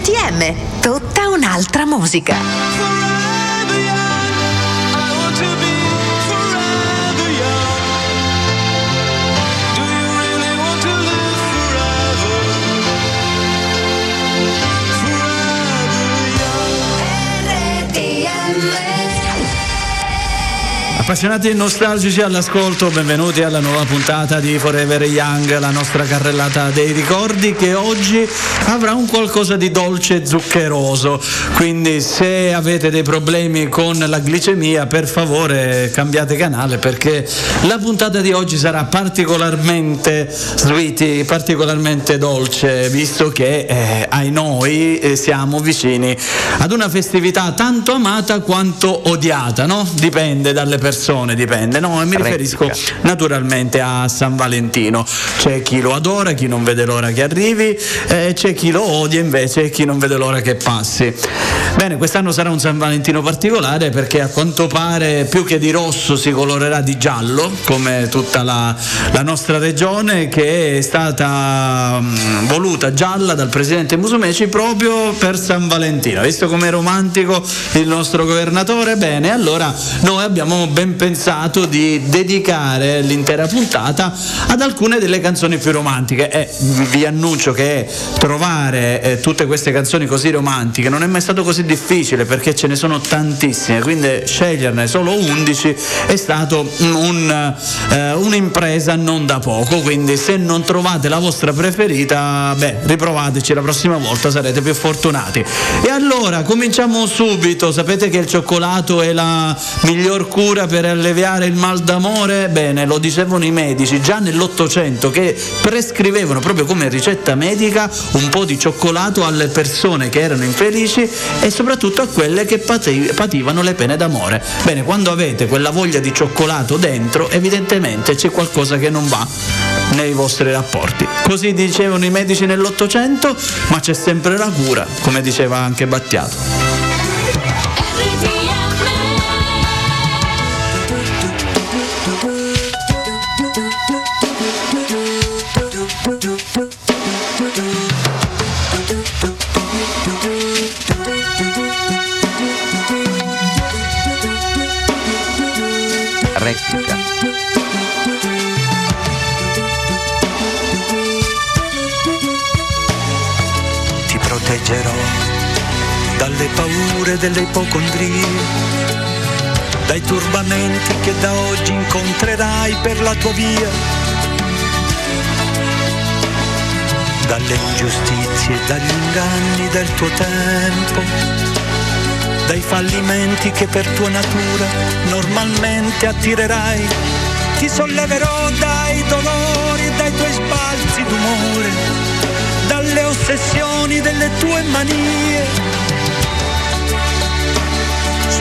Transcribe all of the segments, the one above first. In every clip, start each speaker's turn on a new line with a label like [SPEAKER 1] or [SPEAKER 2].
[SPEAKER 1] RTM, tutta un'altra musica.
[SPEAKER 2] Appassionati e nostalgici all'ascolto, benvenuti alla nuova puntata di Forever Young, la nostra carrellata dei ricordi che oggi avrà un qualcosa di dolce e zuccheroso. Quindi se avete dei problemi con la glicemia, per favore cambiate canale perché la puntata di oggi sarà particolarmente sweetie, particolarmente dolce, visto che eh, ai noi eh, siamo vicini ad una festività tanto amata quanto odiata, no? Dipende dalle persone persone, dipende, no? E mi riferisco naturalmente a San Valentino. C'è chi lo adora, chi non vede l'ora che arrivi, eh, c'è chi lo odia invece e chi non vede l'ora che passi. Bene, quest'anno sarà un San Valentino particolare perché a quanto pare più che di rosso si colorerà di giallo, come tutta la, la nostra regione, che è stata mh, voluta gialla dal presidente Musumeci proprio per San Valentino. Visto com'è romantico il nostro governatore? Bene, allora noi abbiamo ben ben pensato di dedicare l'intera puntata ad alcune delle canzoni più romantiche. E vi annuncio che trovare eh, tutte queste canzoni così romantiche non è mai stato così difficile perché ce ne sono tantissime, quindi sceglierne solo 11 è stato un, eh, un'impresa non da poco, quindi se non trovate la vostra preferita, beh, riprovateci la prossima volta, sarete più fortunati. E allora cominciamo subito, sapete che il cioccolato è la miglior cura per alleviare il mal d'amore? Bene, lo dicevano i medici già nell'Ottocento che prescrivevano proprio come ricetta medica un po' di cioccolato alle persone che erano infelici e soprattutto a quelle che pativano le pene d'amore. Bene, quando avete quella voglia di cioccolato dentro, evidentemente c'è qualcosa che non va nei vostri rapporti. Così dicevano i medici nell'Ottocento, ma c'è sempre la cura, come diceva anche Battiato.
[SPEAKER 3] Paure delle ipocondrie, dai turbamenti che da oggi incontrerai per la tua via, dalle ingiustizie dagli inganni del tuo tempo dai fallimenti che per tua natura normalmente attirerai. Ti solleverò dai dolori dai tuoi sbalzi d'umore, dalle ossessioni delle tue manie.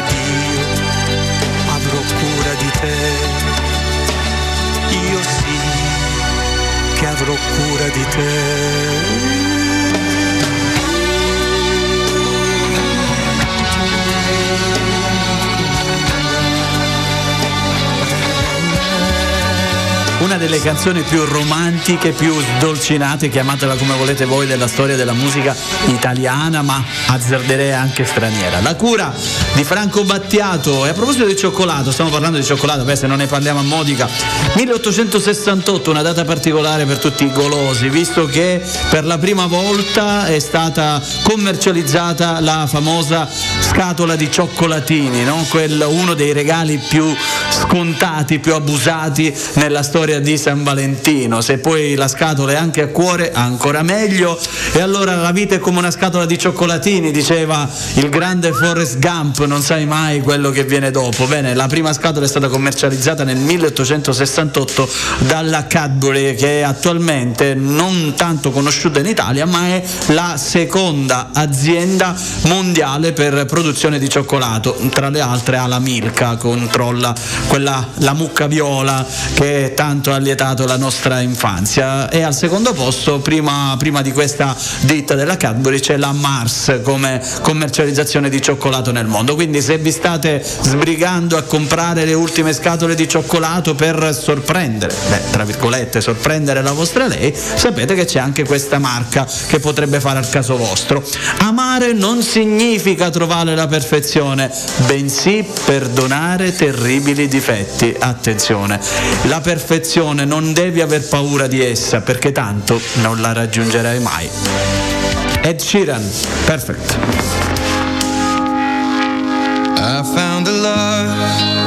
[SPEAKER 3] ed io avrò cura di te. Io sì che avrò cura di te.
[SPEAKER 4] una delle canzoni più romantiche, più sdolcinate, chiamatela come volete voi, della storia della musica italiana, ma azzarderei anche straniera. La cura di Franco Battiato. E a proposito di cioccolato, stiamo parlando di cioccolato, beh, se non ne parliamo a modica. 1868, una data particolare per tutti i golosi, visto che per la prima volta è stata commercializzata la famosa scatola di cioccolatini, no? Quel, uno dei regali più scontati, più abusati nella storia di San Valentino, se poi la scatola è anche a cuore ancora meglio. E allora la vita è come una scatola di cioccolatini, diceva il grande Forrest Gump, non sai mai quello che viene dopo. Bene, la prima scatola è stata commercializzata nel 1868 dalla Cadbury che è attualmente non tanto conosciuta in Italia ma è la seconda azienda mondiale per produzione di cioccolato, tra le altre ha la Milka, controlla quella la mucca viola che tanto ha lietato la nostra infanzia. E al secondo posto prima, prima di questa ditta della Cadbury c'è la Mars come commercializzazione di cioccolato nel mondo. Quindi se vi state sbrigando a comprare le ultime scatole di cioccolato per sorprendere beh, tra virgolette sorprendere la vostra lei sapete che c'è anche questa marca che potrebbe fare al caso vostro. Amare non significa trovare la perfezione bensì perdonare terribili difetti attenzione la perfezione non devi aver paura di essa perché tanto non la raggiungerai mai. Ed Sheeran, perfect. I found a love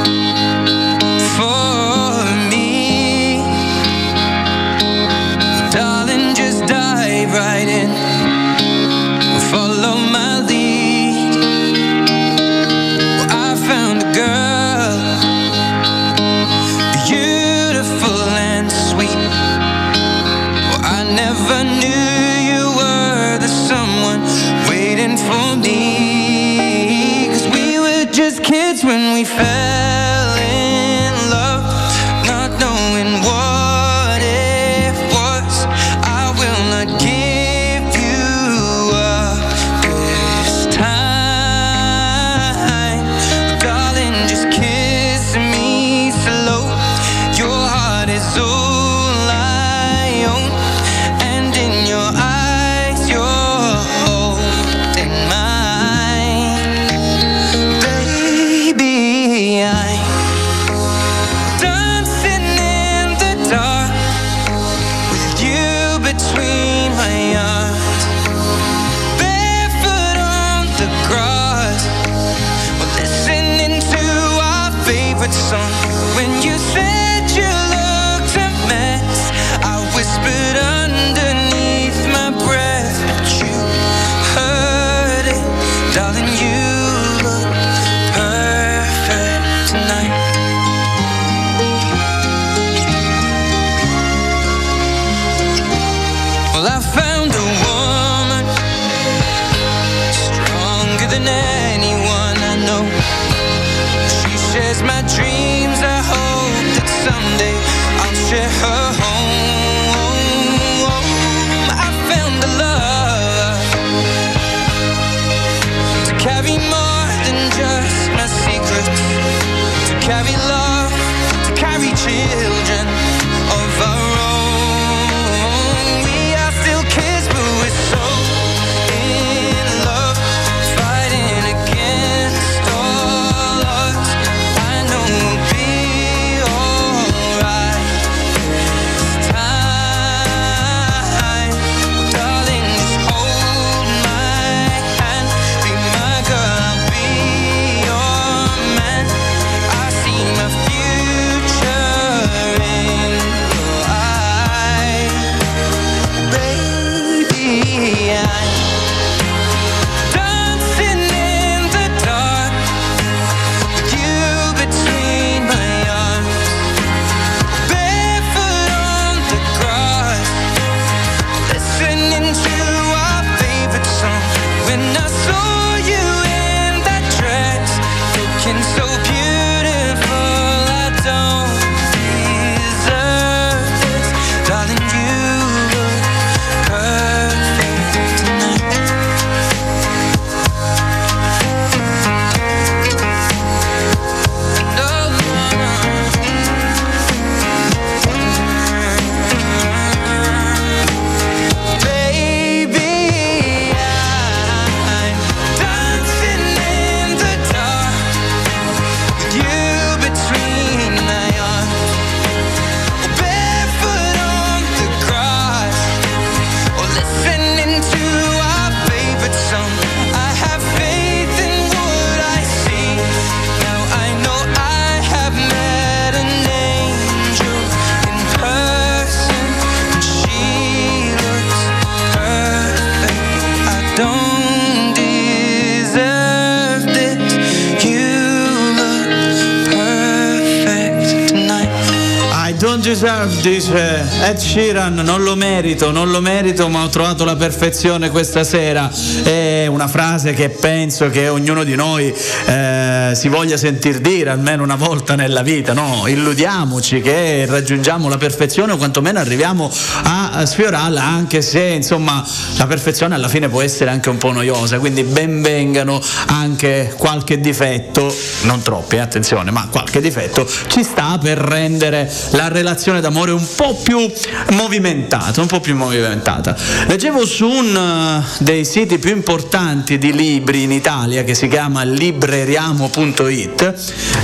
[SPEAKER 2] dice Ed Sheeran, non lo merito, non lo merito, ma ho trovato la perfezione questa sera. È una frase che penso che ognuno di noi eh, si voglia sentir dire almeno una volta nella vita, no? Illudiamoci che raggiungiamo la perfezione o quantomeno arriviamo a sfiorarla, anche se insomma la perfezione alla fine può essere anche un po' noiosa, quindi benvengano anche qualche difetto, non troppi, eh, attenzione, ma qualche difetto ci sta per rendere la relazione d'amore un po' più movimentata, un po' più movimentata. Leggevo su uno uh, dei siti più importanti di libri in Italia che si chiama libreriamo.it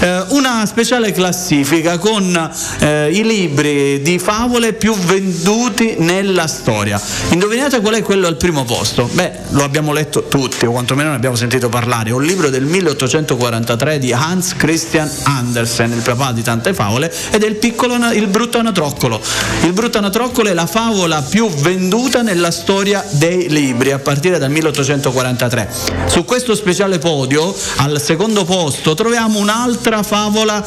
[SPEAKER 2] eh, una speciale classifica con eh, i libri di favole più venduti nella storia. Indovinate qual è quello al primo posto? Beh, lo abbiamo letto tutti, o quantomeno ne abbiamo sentito parlare. È un libro del 1843 di Hans Christian Andersen, il papà di tante favole, ed è il piccolo, il brutto anatroccolo. Il brutto anatroccolo è la favola più venduta nella storia dei libri a partire dal 1843. Su questo speciale podio, al secondo posto, troviamo un'altra favola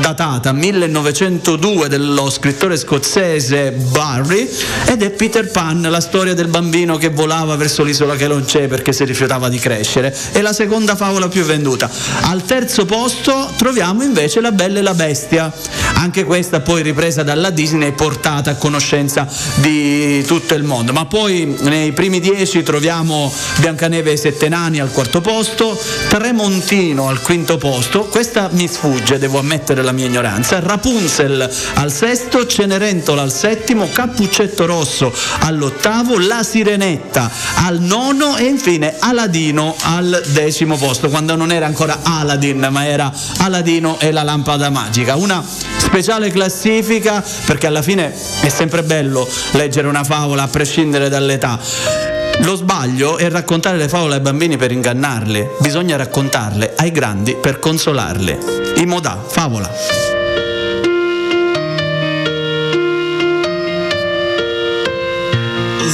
[SPEAKER 2] datata 1902 dello scrittore scozzese Barry ed è Peter Pan, la storia del bambino che volava verso l'isola che non c'è perché si rifiutava di crescere. È la seconda favola più venduta. Al terzo posto troviamo invece La Bella e la Bestia. Anche questa poi ripresa dalla Disney e portata a conoscenza di tutto il mondo. Ma poi nei primi dieci troviamo Biancaneve e Sette Nani al quarto posto, Tremontino al quinto posto, questa mi sfugge, devo ammettere la mia ignoranza, Rapunzel al sesto, Cenerentola al settimo, Cappuccetto Rosso all'ottavo, La Sirenetta al nono e infine Aladino al decimo posto, quando non era ancora Aladdin ma era Aladino e la lampada magica. Una speciale classifica perché alla fine è sempre bello leggere una favola a prescindere dall'età. Lo sbaglio è raccontare le favole ai bambini per ingannarle, bisogna raccontarle ai grandi per consolarle. Imodà, favola.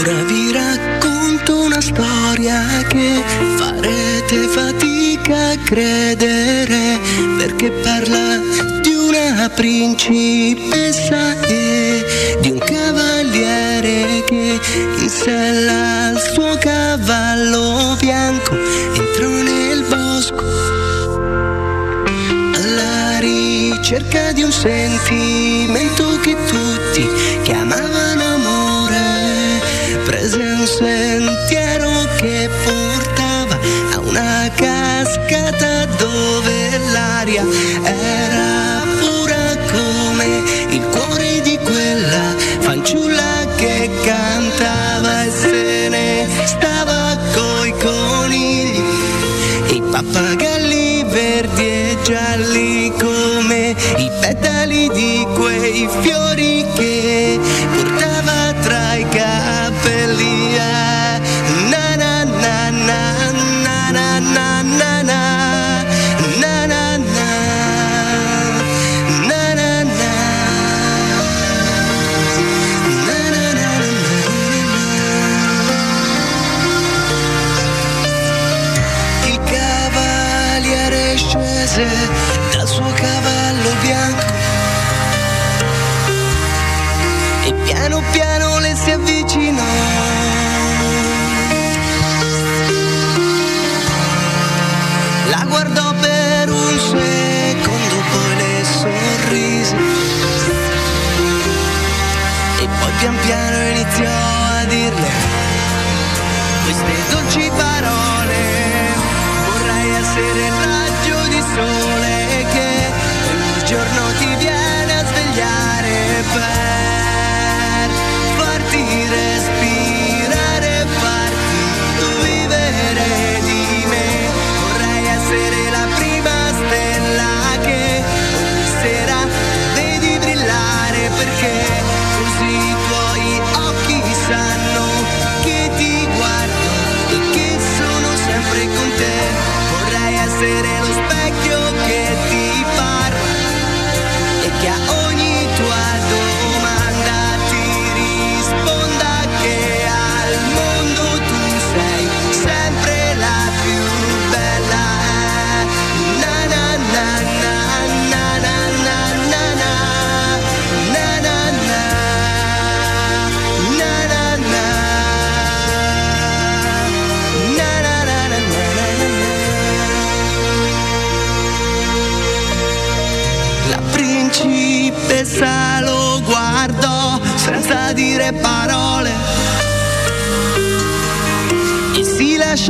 [SPEAKER 5] Ora vi racconto una storia che farete fatica a credere perché parla una principessa e di un cavaliere che in sella al suo cavallo bianco entrò nel bosco. Alla ricerca di un sentimento che tutti chiamavano amore prese un sentiero che portava a una cascata dove l'aria fanciulla che cantava e se ne stava coi conigli. I pappagalli verdi e gialli come i petali di quei fiori che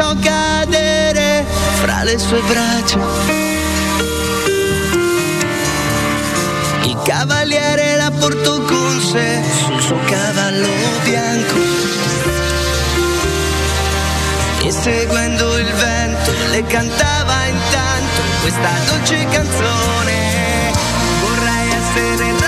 [SPEAKER 5] lasciò cadere fra le sue braccia. Il cavaliere la portò con sé sul suo cavallo bianco e seguendo il vento le cantava intanto questa dolce canzone. Vorrei essere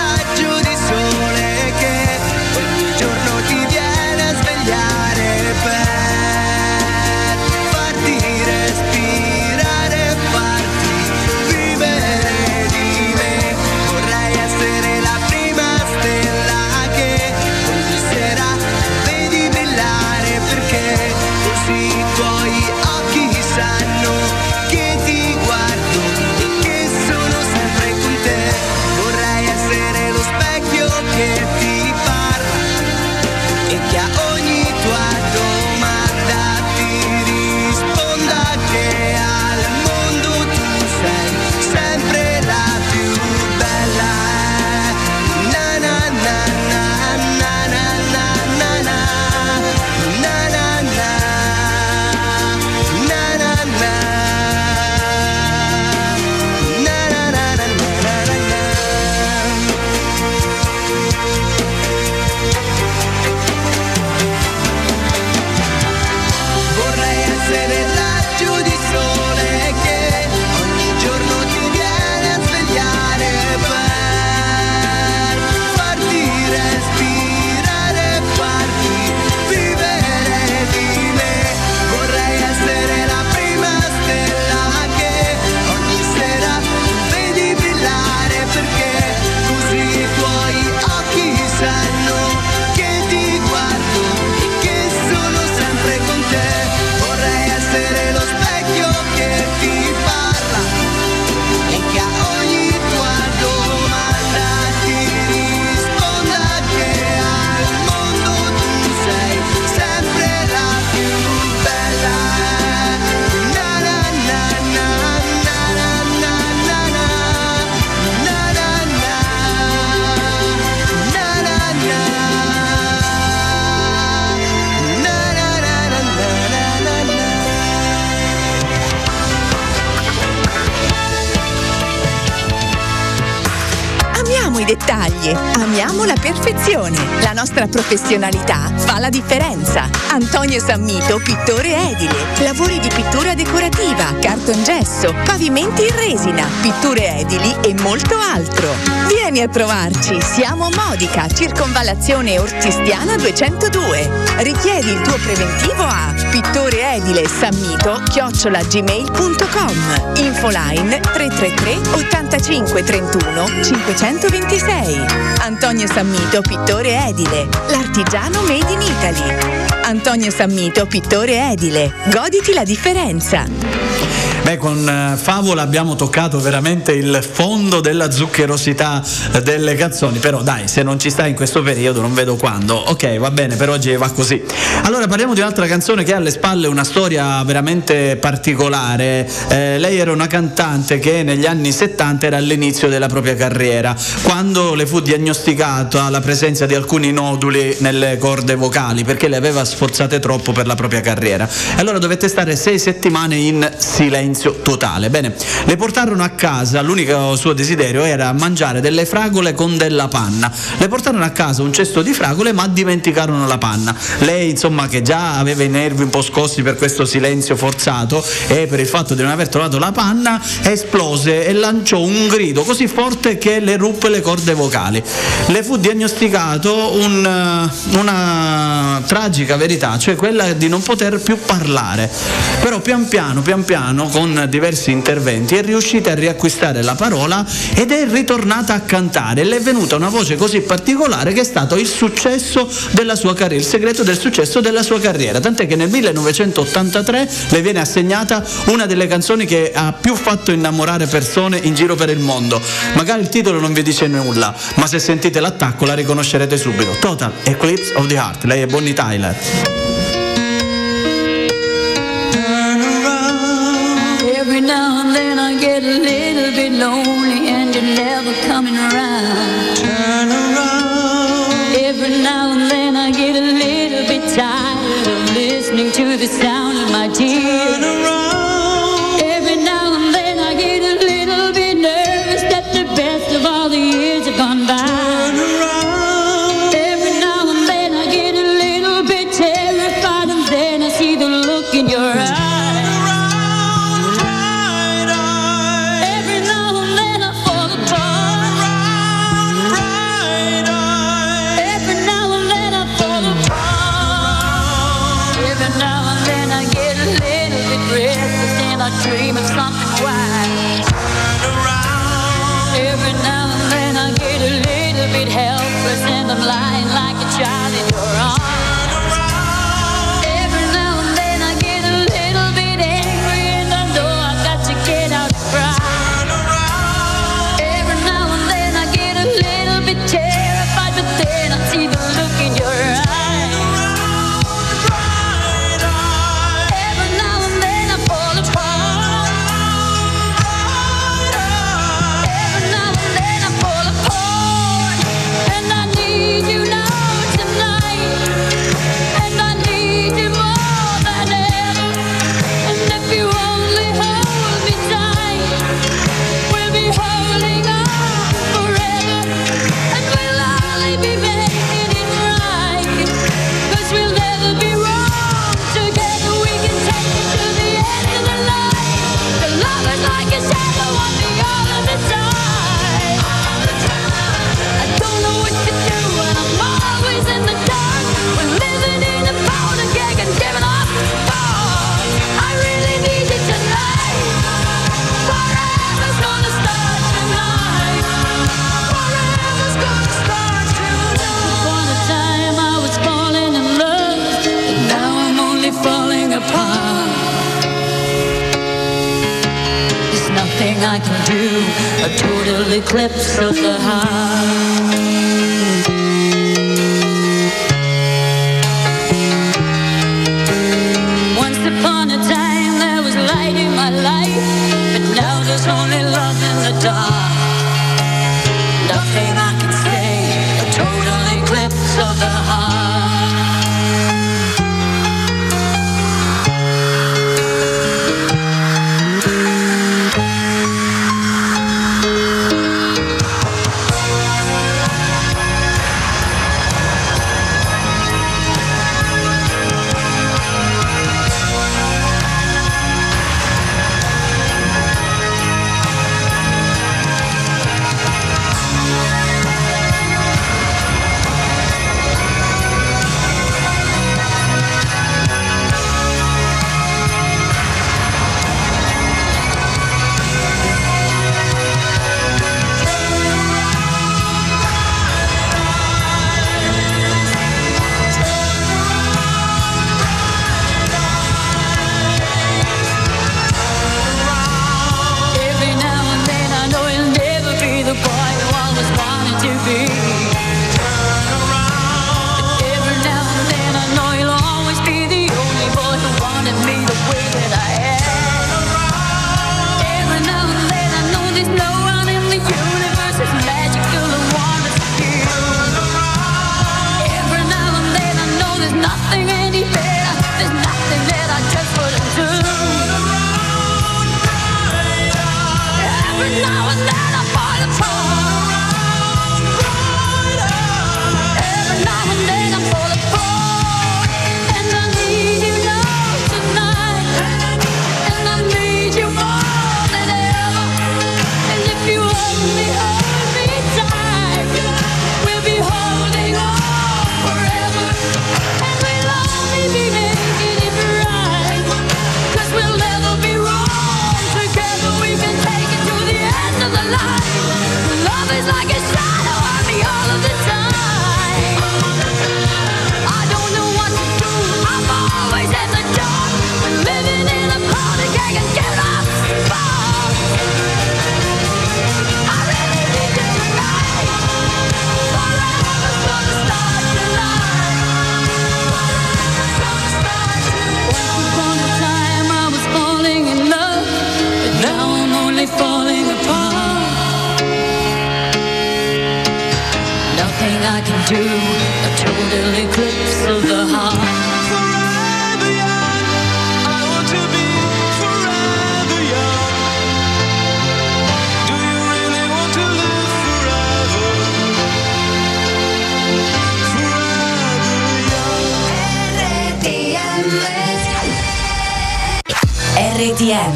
[SPEAKER 1] amiamo la perfezione. La nostra professionalità fa la differenza. Antonio Sammito, pittore edile. Lavori di pittura decorativa, cartongesso, pavimenti in resina, pitture edili e molto altro. Vieni a trovarci, siamo a Modica, circonvallazione Ortistiana 202. Richiedi il tuo preventivo a pittore edile sammito chiocciolagmail.com Infoline 333 85 31 526 Antonio Sammito, pittore edile. L'artigiano made in Italy. Antonio Sammito, pittore edile. Goditi la differenza
[SPEAKER 2] Beh, con eh, Favola abbiamo toccato veramente il fondo della zuccherosità eh, delle canzoni, però dai, se non ci stai in questo periodo non vedo quando. Ok, va bene, per oggi va così. Allora parliamo di un'altra canzone che ha alle spalle una storia veramente particolare. Eh, lei era una cantante che negli anni 70 era all'inizio della propria carriera, quando le fu diagnosticata la presenza di alcuni noduli nelle corde vocali, perché le aveva sforzate troppo per la propria carriera. Allora dovette stare sei settimane in silenzio totale. Bene, le portarono a casa, l'unico suo desiderio era mangiare delle fragole con della panna. Le portarono a casa un cesto di fragole, ma dimenticarono la panna. Lei, insomma, che già aveva i nervi un po' scossi per questo silenzio forzato e per il fatto di non aver trovato la panna, esplose e lanciò un grido così forte che le ruppe le corde vocali. Le fu diagnosticato un, una tragica verità, cioè quella di non poter più parlare. Però pian piano, pian piano, con diversi interventi, è riuscita a riacquistare la parola ed è ritornata a cantare. Le è venuta una voce così particolare che è stato il successo della sua carriera, il segreto del successo della sua carriera. Tant'è che nel 1983 le viene assegnata una delle canzoni che ha più fatto innamorare persone in giro per il mondo. Magari il titolo non vi dice nulla, ma se sentite l'attacco la riconoscerete subito. Total Eclipse of the Heart. Lei è Bonnie Tyler.
[SPEAKER 6] get a little bit lonely and you're never coming around. Turn around. Every now and then I get a little bit tired of listening to the sound of
[SPEAKER 5] my tears. Turn
[SPEAKER 7] around.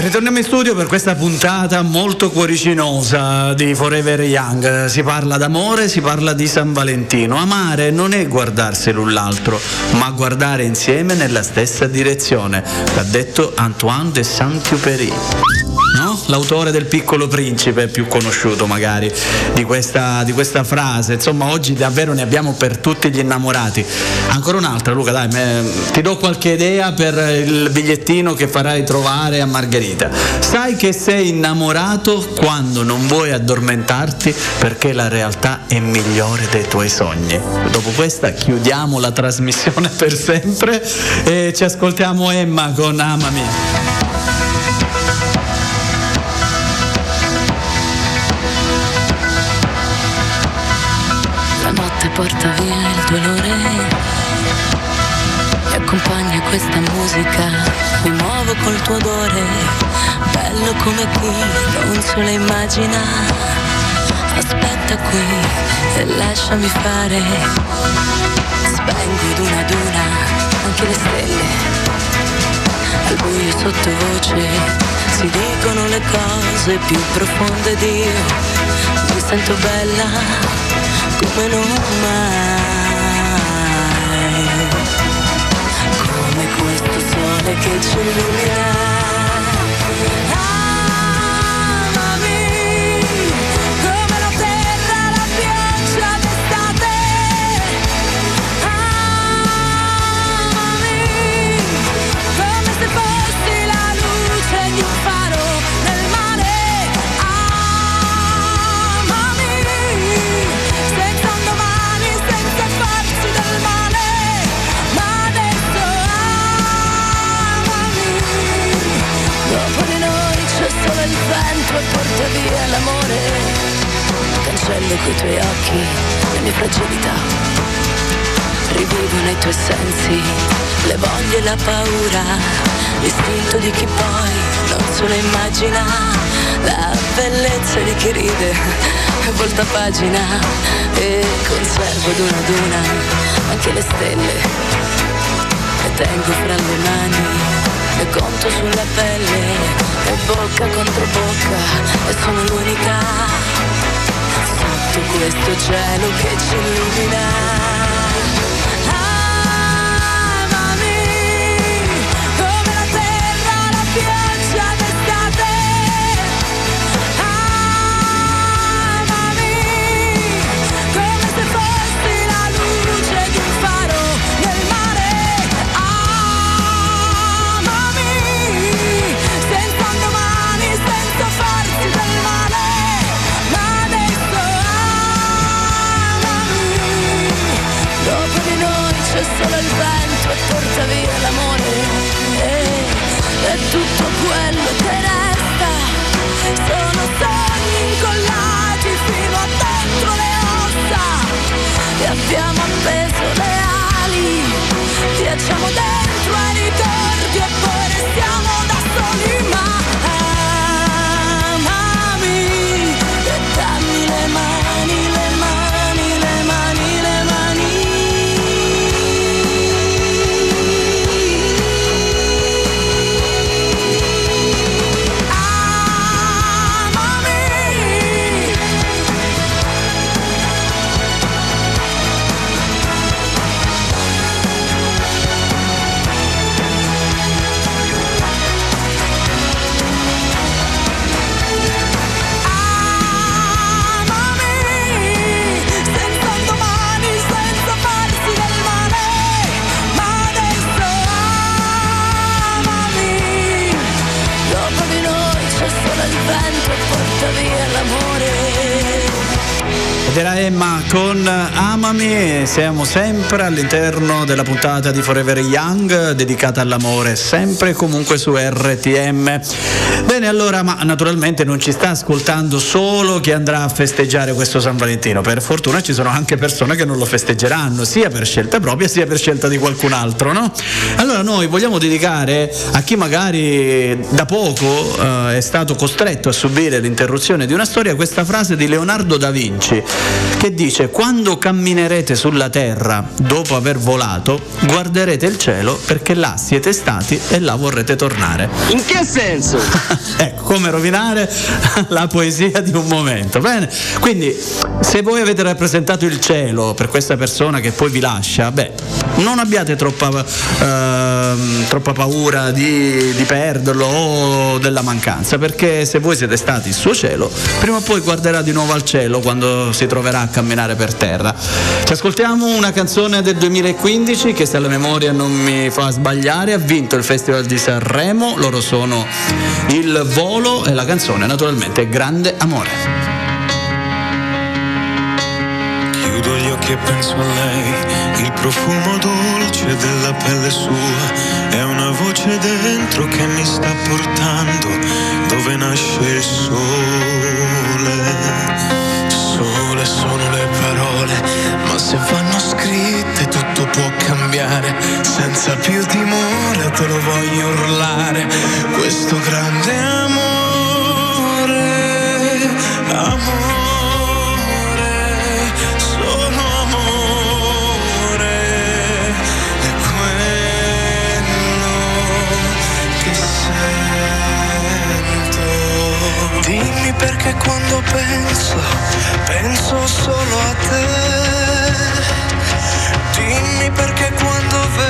[SPEAKER 2] Ritorniamo in studio per questa puntata molto cuoricinosa di Forever Young. Si parla d'amore, si parla di San Valentino. Amare non è guardarsi l'un l'altro, ma guardare insieme nella stessa direzione. L'ha detto Antoine de Saint-Exupéry. L'autore del Piccolo Principe, più conosciuto magari di questa, di questa frase. Insomma, oggi davvero ne abbiamo per tutti gli innamorati. Ancora un'altra, Luca, dai, me- ti do qualche idea per il bigliettino che farai trovare a Margherita. Sai che sei innamorato quando non vuoi addormentarti perché la realtà è migliore dei tuoi sogni. Dopo questa chiudiamo la trasmissione per sempre e ci ascoltiamo Emma con Amami.
[SPEAKER 6] Porta via il dolore. Mi accompagna questa musica, mi muovo col tuo odore. Bello come qui, non se lo immagina. Aspetta qui e lasciami fare. Spengo ad una ad una anche le stelle. Al buio sottovoce si dicono le cose più profonde di io. Mi sento bella come non mai, come questo sole che ci illumina. Il vento e porta via l'amore. Cancello coi tuoi occhi le mie fragilità. Rivivo nei tuoi sensi le voglie e la paura, l'istinto di chi poi non se lo immagina, la bellezza di chi ride, volta pagina e conservo ad una ad una anche le stelle, le tengo fra le mani, le conto sulla pelle, e bocca contro bocca, e sono l'unica sotto questo cielo che ci illumina. Porta via l'amore. E tutto quello che resta sono sogni incollati fino a dentro le ossa. E abbiamo appeso le ali, viaggiamo dentro ai ricordi e poi restiamo da soli. Ma Amami,
[SPEAKER 2] siamo sempre all'interno della puntata di Forever Young dedicata all'amore, sempre e comunque su RTM. Bene, allora, ma naturalmente non ci sta ascoltando solo chi andrà a festeggiare questo San Valentino, per fortuna ci sono anche persone che non lo festeggeranno, sia per scelta propria sia per scelta di qualcun altro, no? Allora noi vogliamo dedicare a chi magari da poco eh, è stato costretto a subire l'interruzione di una storia questa frase di Leonardo da Vinci che dice quando camminerete sulla terra dopo aver volato guarderete il cielo perché là siete stati e là vorrete tornare.
[SPEAKER 8] In che senso?
[SPEAKER 2] ecco, come rovinare la poesia di un momento. Bene, quindi se voi avete rappresentato il cielo per questa persona che poi vi lascia, beh, non abbiate troppa, ehm, troppa paura di, di perderlo o della mancanza, perché se voi siete stati il suo cielo, prima o poi guarderà di nuovo al cielo quando si troverà a camminare per terra. Ci ascoltiamo una canzone del 2015 che se la memoria non mi fa sbagliare ha vinto il Festival di Sanremo, loro sono Il Volo e la canzone naturalmente è Grande Amore.
[SPEAKER 9] Chiudo gli occhi e penso a lei, il profumo dolce della pelle sua, è una voce dentro che mi sta portando dove nasce il sole. Sole sono le parole, ma se vanno scritte tutto può cambiare, senza più timore te lo voglio urlare, questo grande amore, amore, solo amore, è quello che sento. Dimmi perché quando penso, penso solo a te. Dimmi perché quando vedo,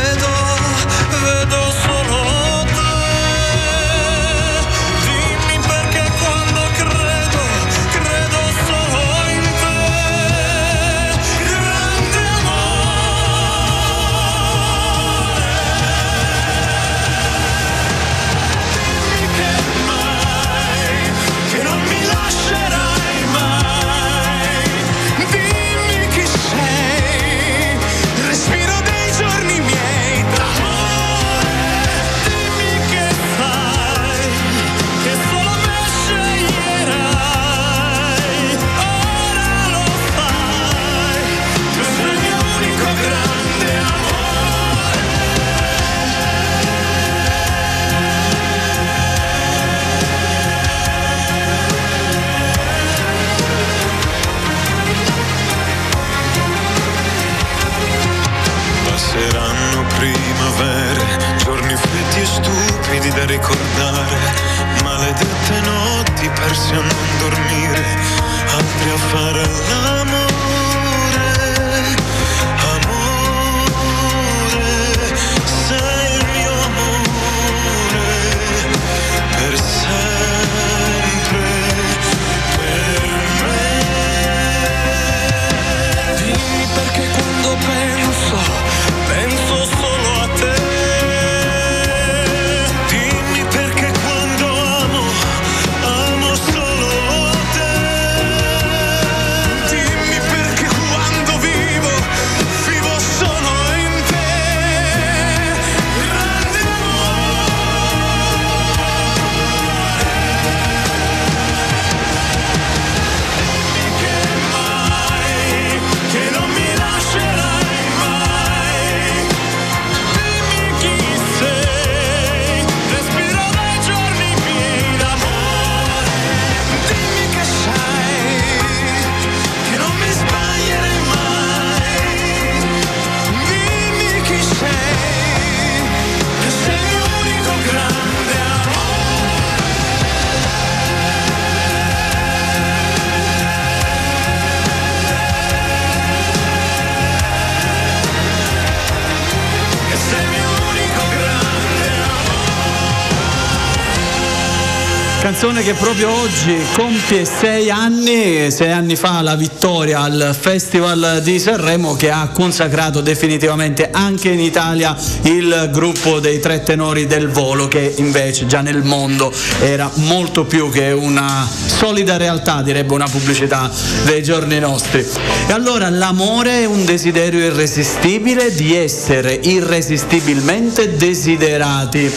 [SPEAKER 2] Canzone che proprio oggi compie sei anni, sei anni fa la vittoria al Festival di Sanremo che ha consacrato definitivamente anche in Italia il gruppo dei tre tenori del volo che invece già nel mondo era molto più che una solida realtà, direbbe una pubblicità dei giorni nostri. E allora l'amore è un desiderio irresistibile di essere irresistibilmente desiderati.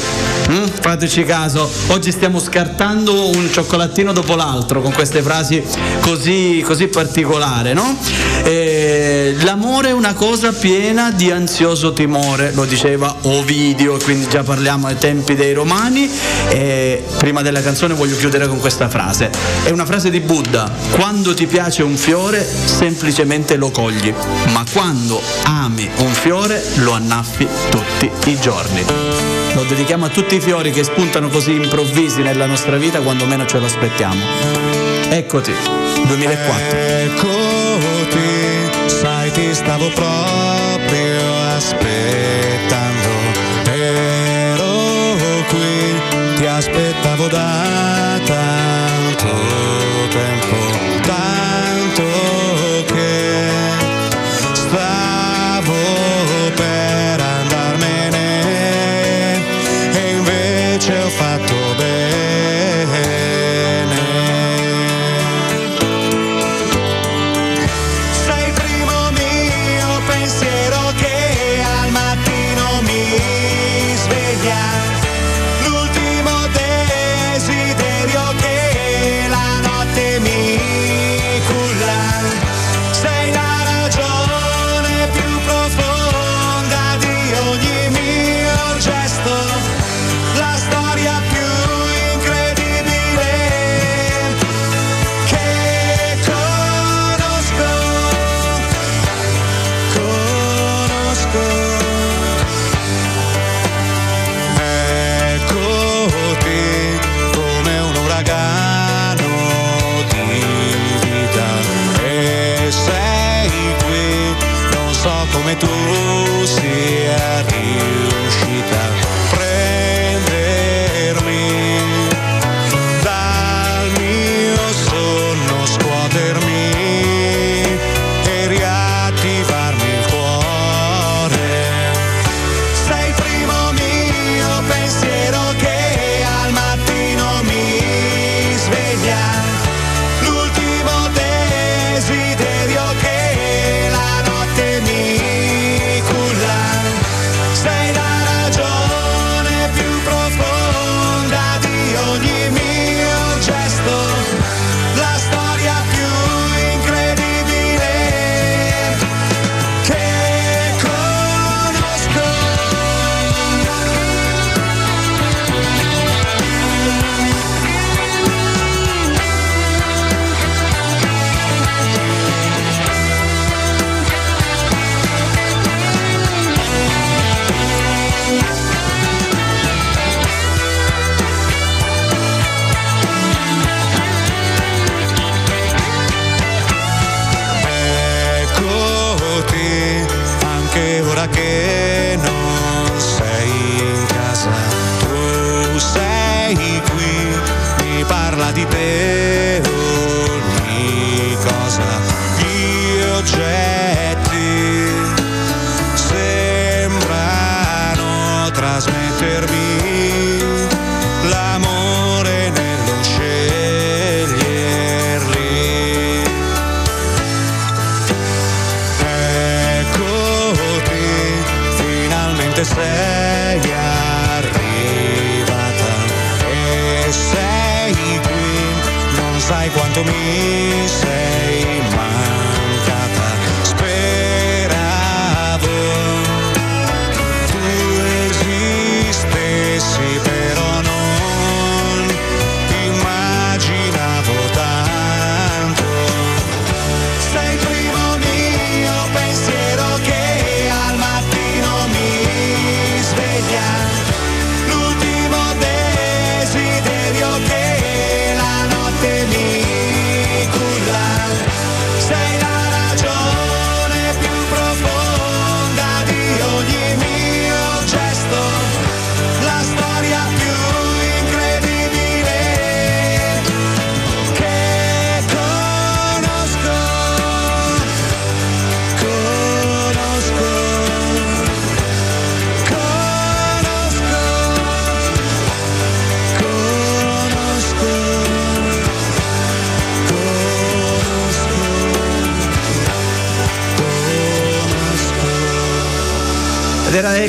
[SPEAKER 2] Mm? Fateci caso, oggi stiamo scartando un cioccolatino dopo l'altro con queste frasi così, così particolari, no? Eh, l'amore è una cosa piena di ansioso timore, lo diceva Ovidio, quindi già parliamo ai tempi dei romani. E prima della canzone voglio chiudere con questa frase. È una frase di Buddha, quando ti piace un fiore semplicemente lo cogli, ma quando ami un fiore lo annaffi tutti i giorni. Lo dedichiamo a tutti i fiori che spuntano così improvvisi nella nostra vita quando meno ce lo aspettiamo. Eccoti, 2004.
[SPEAKER 8] Eccoti, sai ti stavo proprio aspettando. Ero qui, ti aspettavo da tanto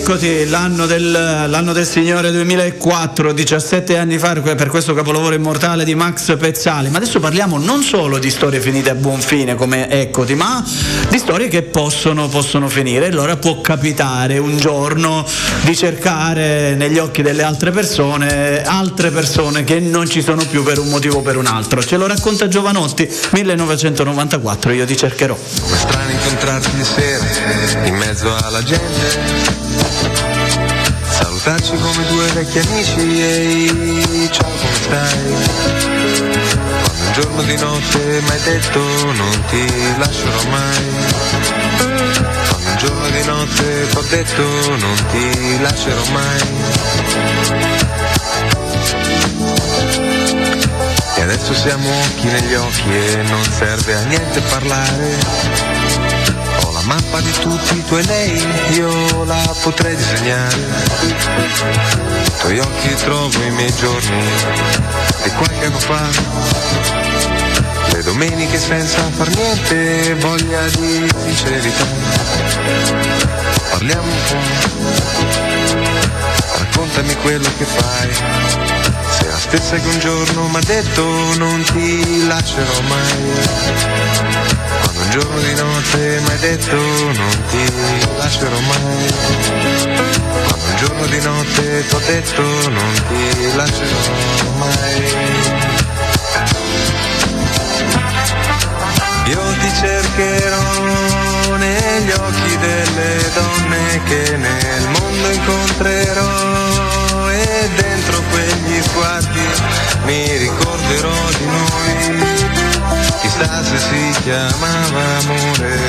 [SPEAKER 2] Eccoti l'anno del, l'anno del Signore 2004, 17 anni fa per questo capolavoro immortale di Max Pezzali. Ma adesso parliamo non solo di storie finite a buon fine come eccoti, ma di storie che possono, possono finire. Allora può capitare un giorno di cercare negli occhi delle altre persone altre persone che non ci sono più per un motivo o per un altro. Ce lo racconta Giovanotti, 1994, io ti cercherò.
[SPEAKER 10] Come strano incontrarti di sera in mezzo alla gente. Salutarci come due vecchi amici e ciao come stai? Quando un giorno di notte mi hai detto non ti lascerò mai. Quando un giorno di notte ti ho detto non ti lascerò mai. E adesso siamo occhi negli occhi e non serve a niente parlare. La mappa di tutti i tuoi lei, io la potrei disegnare. Nei tuoi occhi trovo i miei giorni di qualche anno fa. Le domeniche senza far niente, voglia di sincerità. Parliamo un po', raccontami quello che fai. La stessa che un giorno mi ha detto non ti lascerò mai. Quando un giorno di notte mi hai detto non ti lascerò mai. Quando un giorno di notte ti ho detto non ti lascerò mai. Io ti cercherò negli occhi delle donne che nel mondo incontrerò sguardi mi ricorderò di noi. Chissà se si chiamava amore.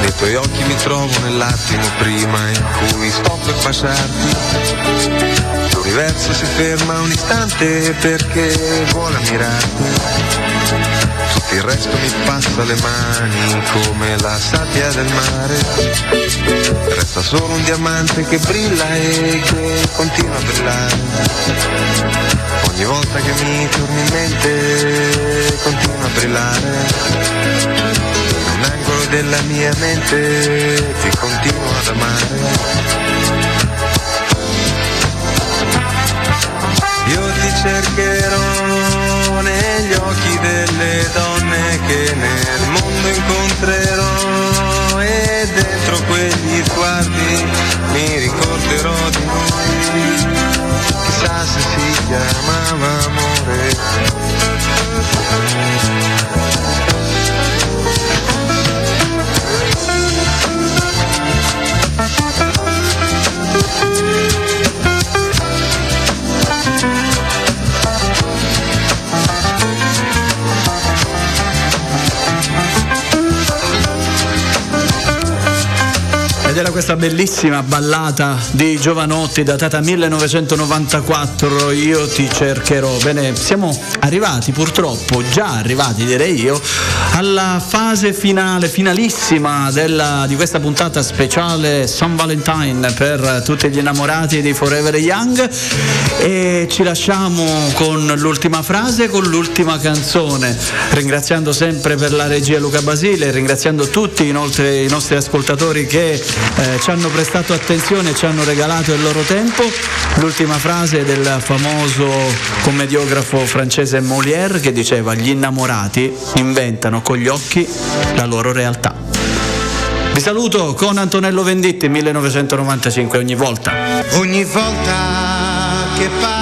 [SPEAKER 10] Nei tuoi occhi mi trovo nell'attimo prima in cui sto per baciarti. L'universo si ferma un istante perché vuole ammirarti. Il resto mi passa le mani come la sabbia del mare. Resta solo un diamante che brilla e che continua a brillare. Ogni volta che mi torni in mente continua a brillare. Un angolo della mia mente ti continuo ad amare. Io ti cercherò negli occhi delle donne che nel mondo incontrerò e dentro quegli sguardi mi ricorderò di noi. Chissà se si chiamava amore.
[SPEAKER 2] Era questa bellissima ballata di Giovanotti datata 1994, Io ti cercherò. Bene, siamo arrivati purtroppo, già arrivati direi io, alla fase finale, finalissima della- di questa puntata speciale San Valentine per tutti gli innamorati di Forever Young e ci lasciamo con l'ultima frase, con l'ultima canzone, ringraziando sempre per la regia Luca Basile, ringraziando tutti inoltre i nostri ascoltatori che eh, ci hanno prestato attenzione ci hanno regalato il loro tempo. L'ultima frase del famoso commediografo francese Molière che diceva gli innamorati inventano con gli occhi la loro realtà. Vi saluto con Antonello Venditti 1995 ogni volta.
[SPEAKER 8] Ogni volta che parlo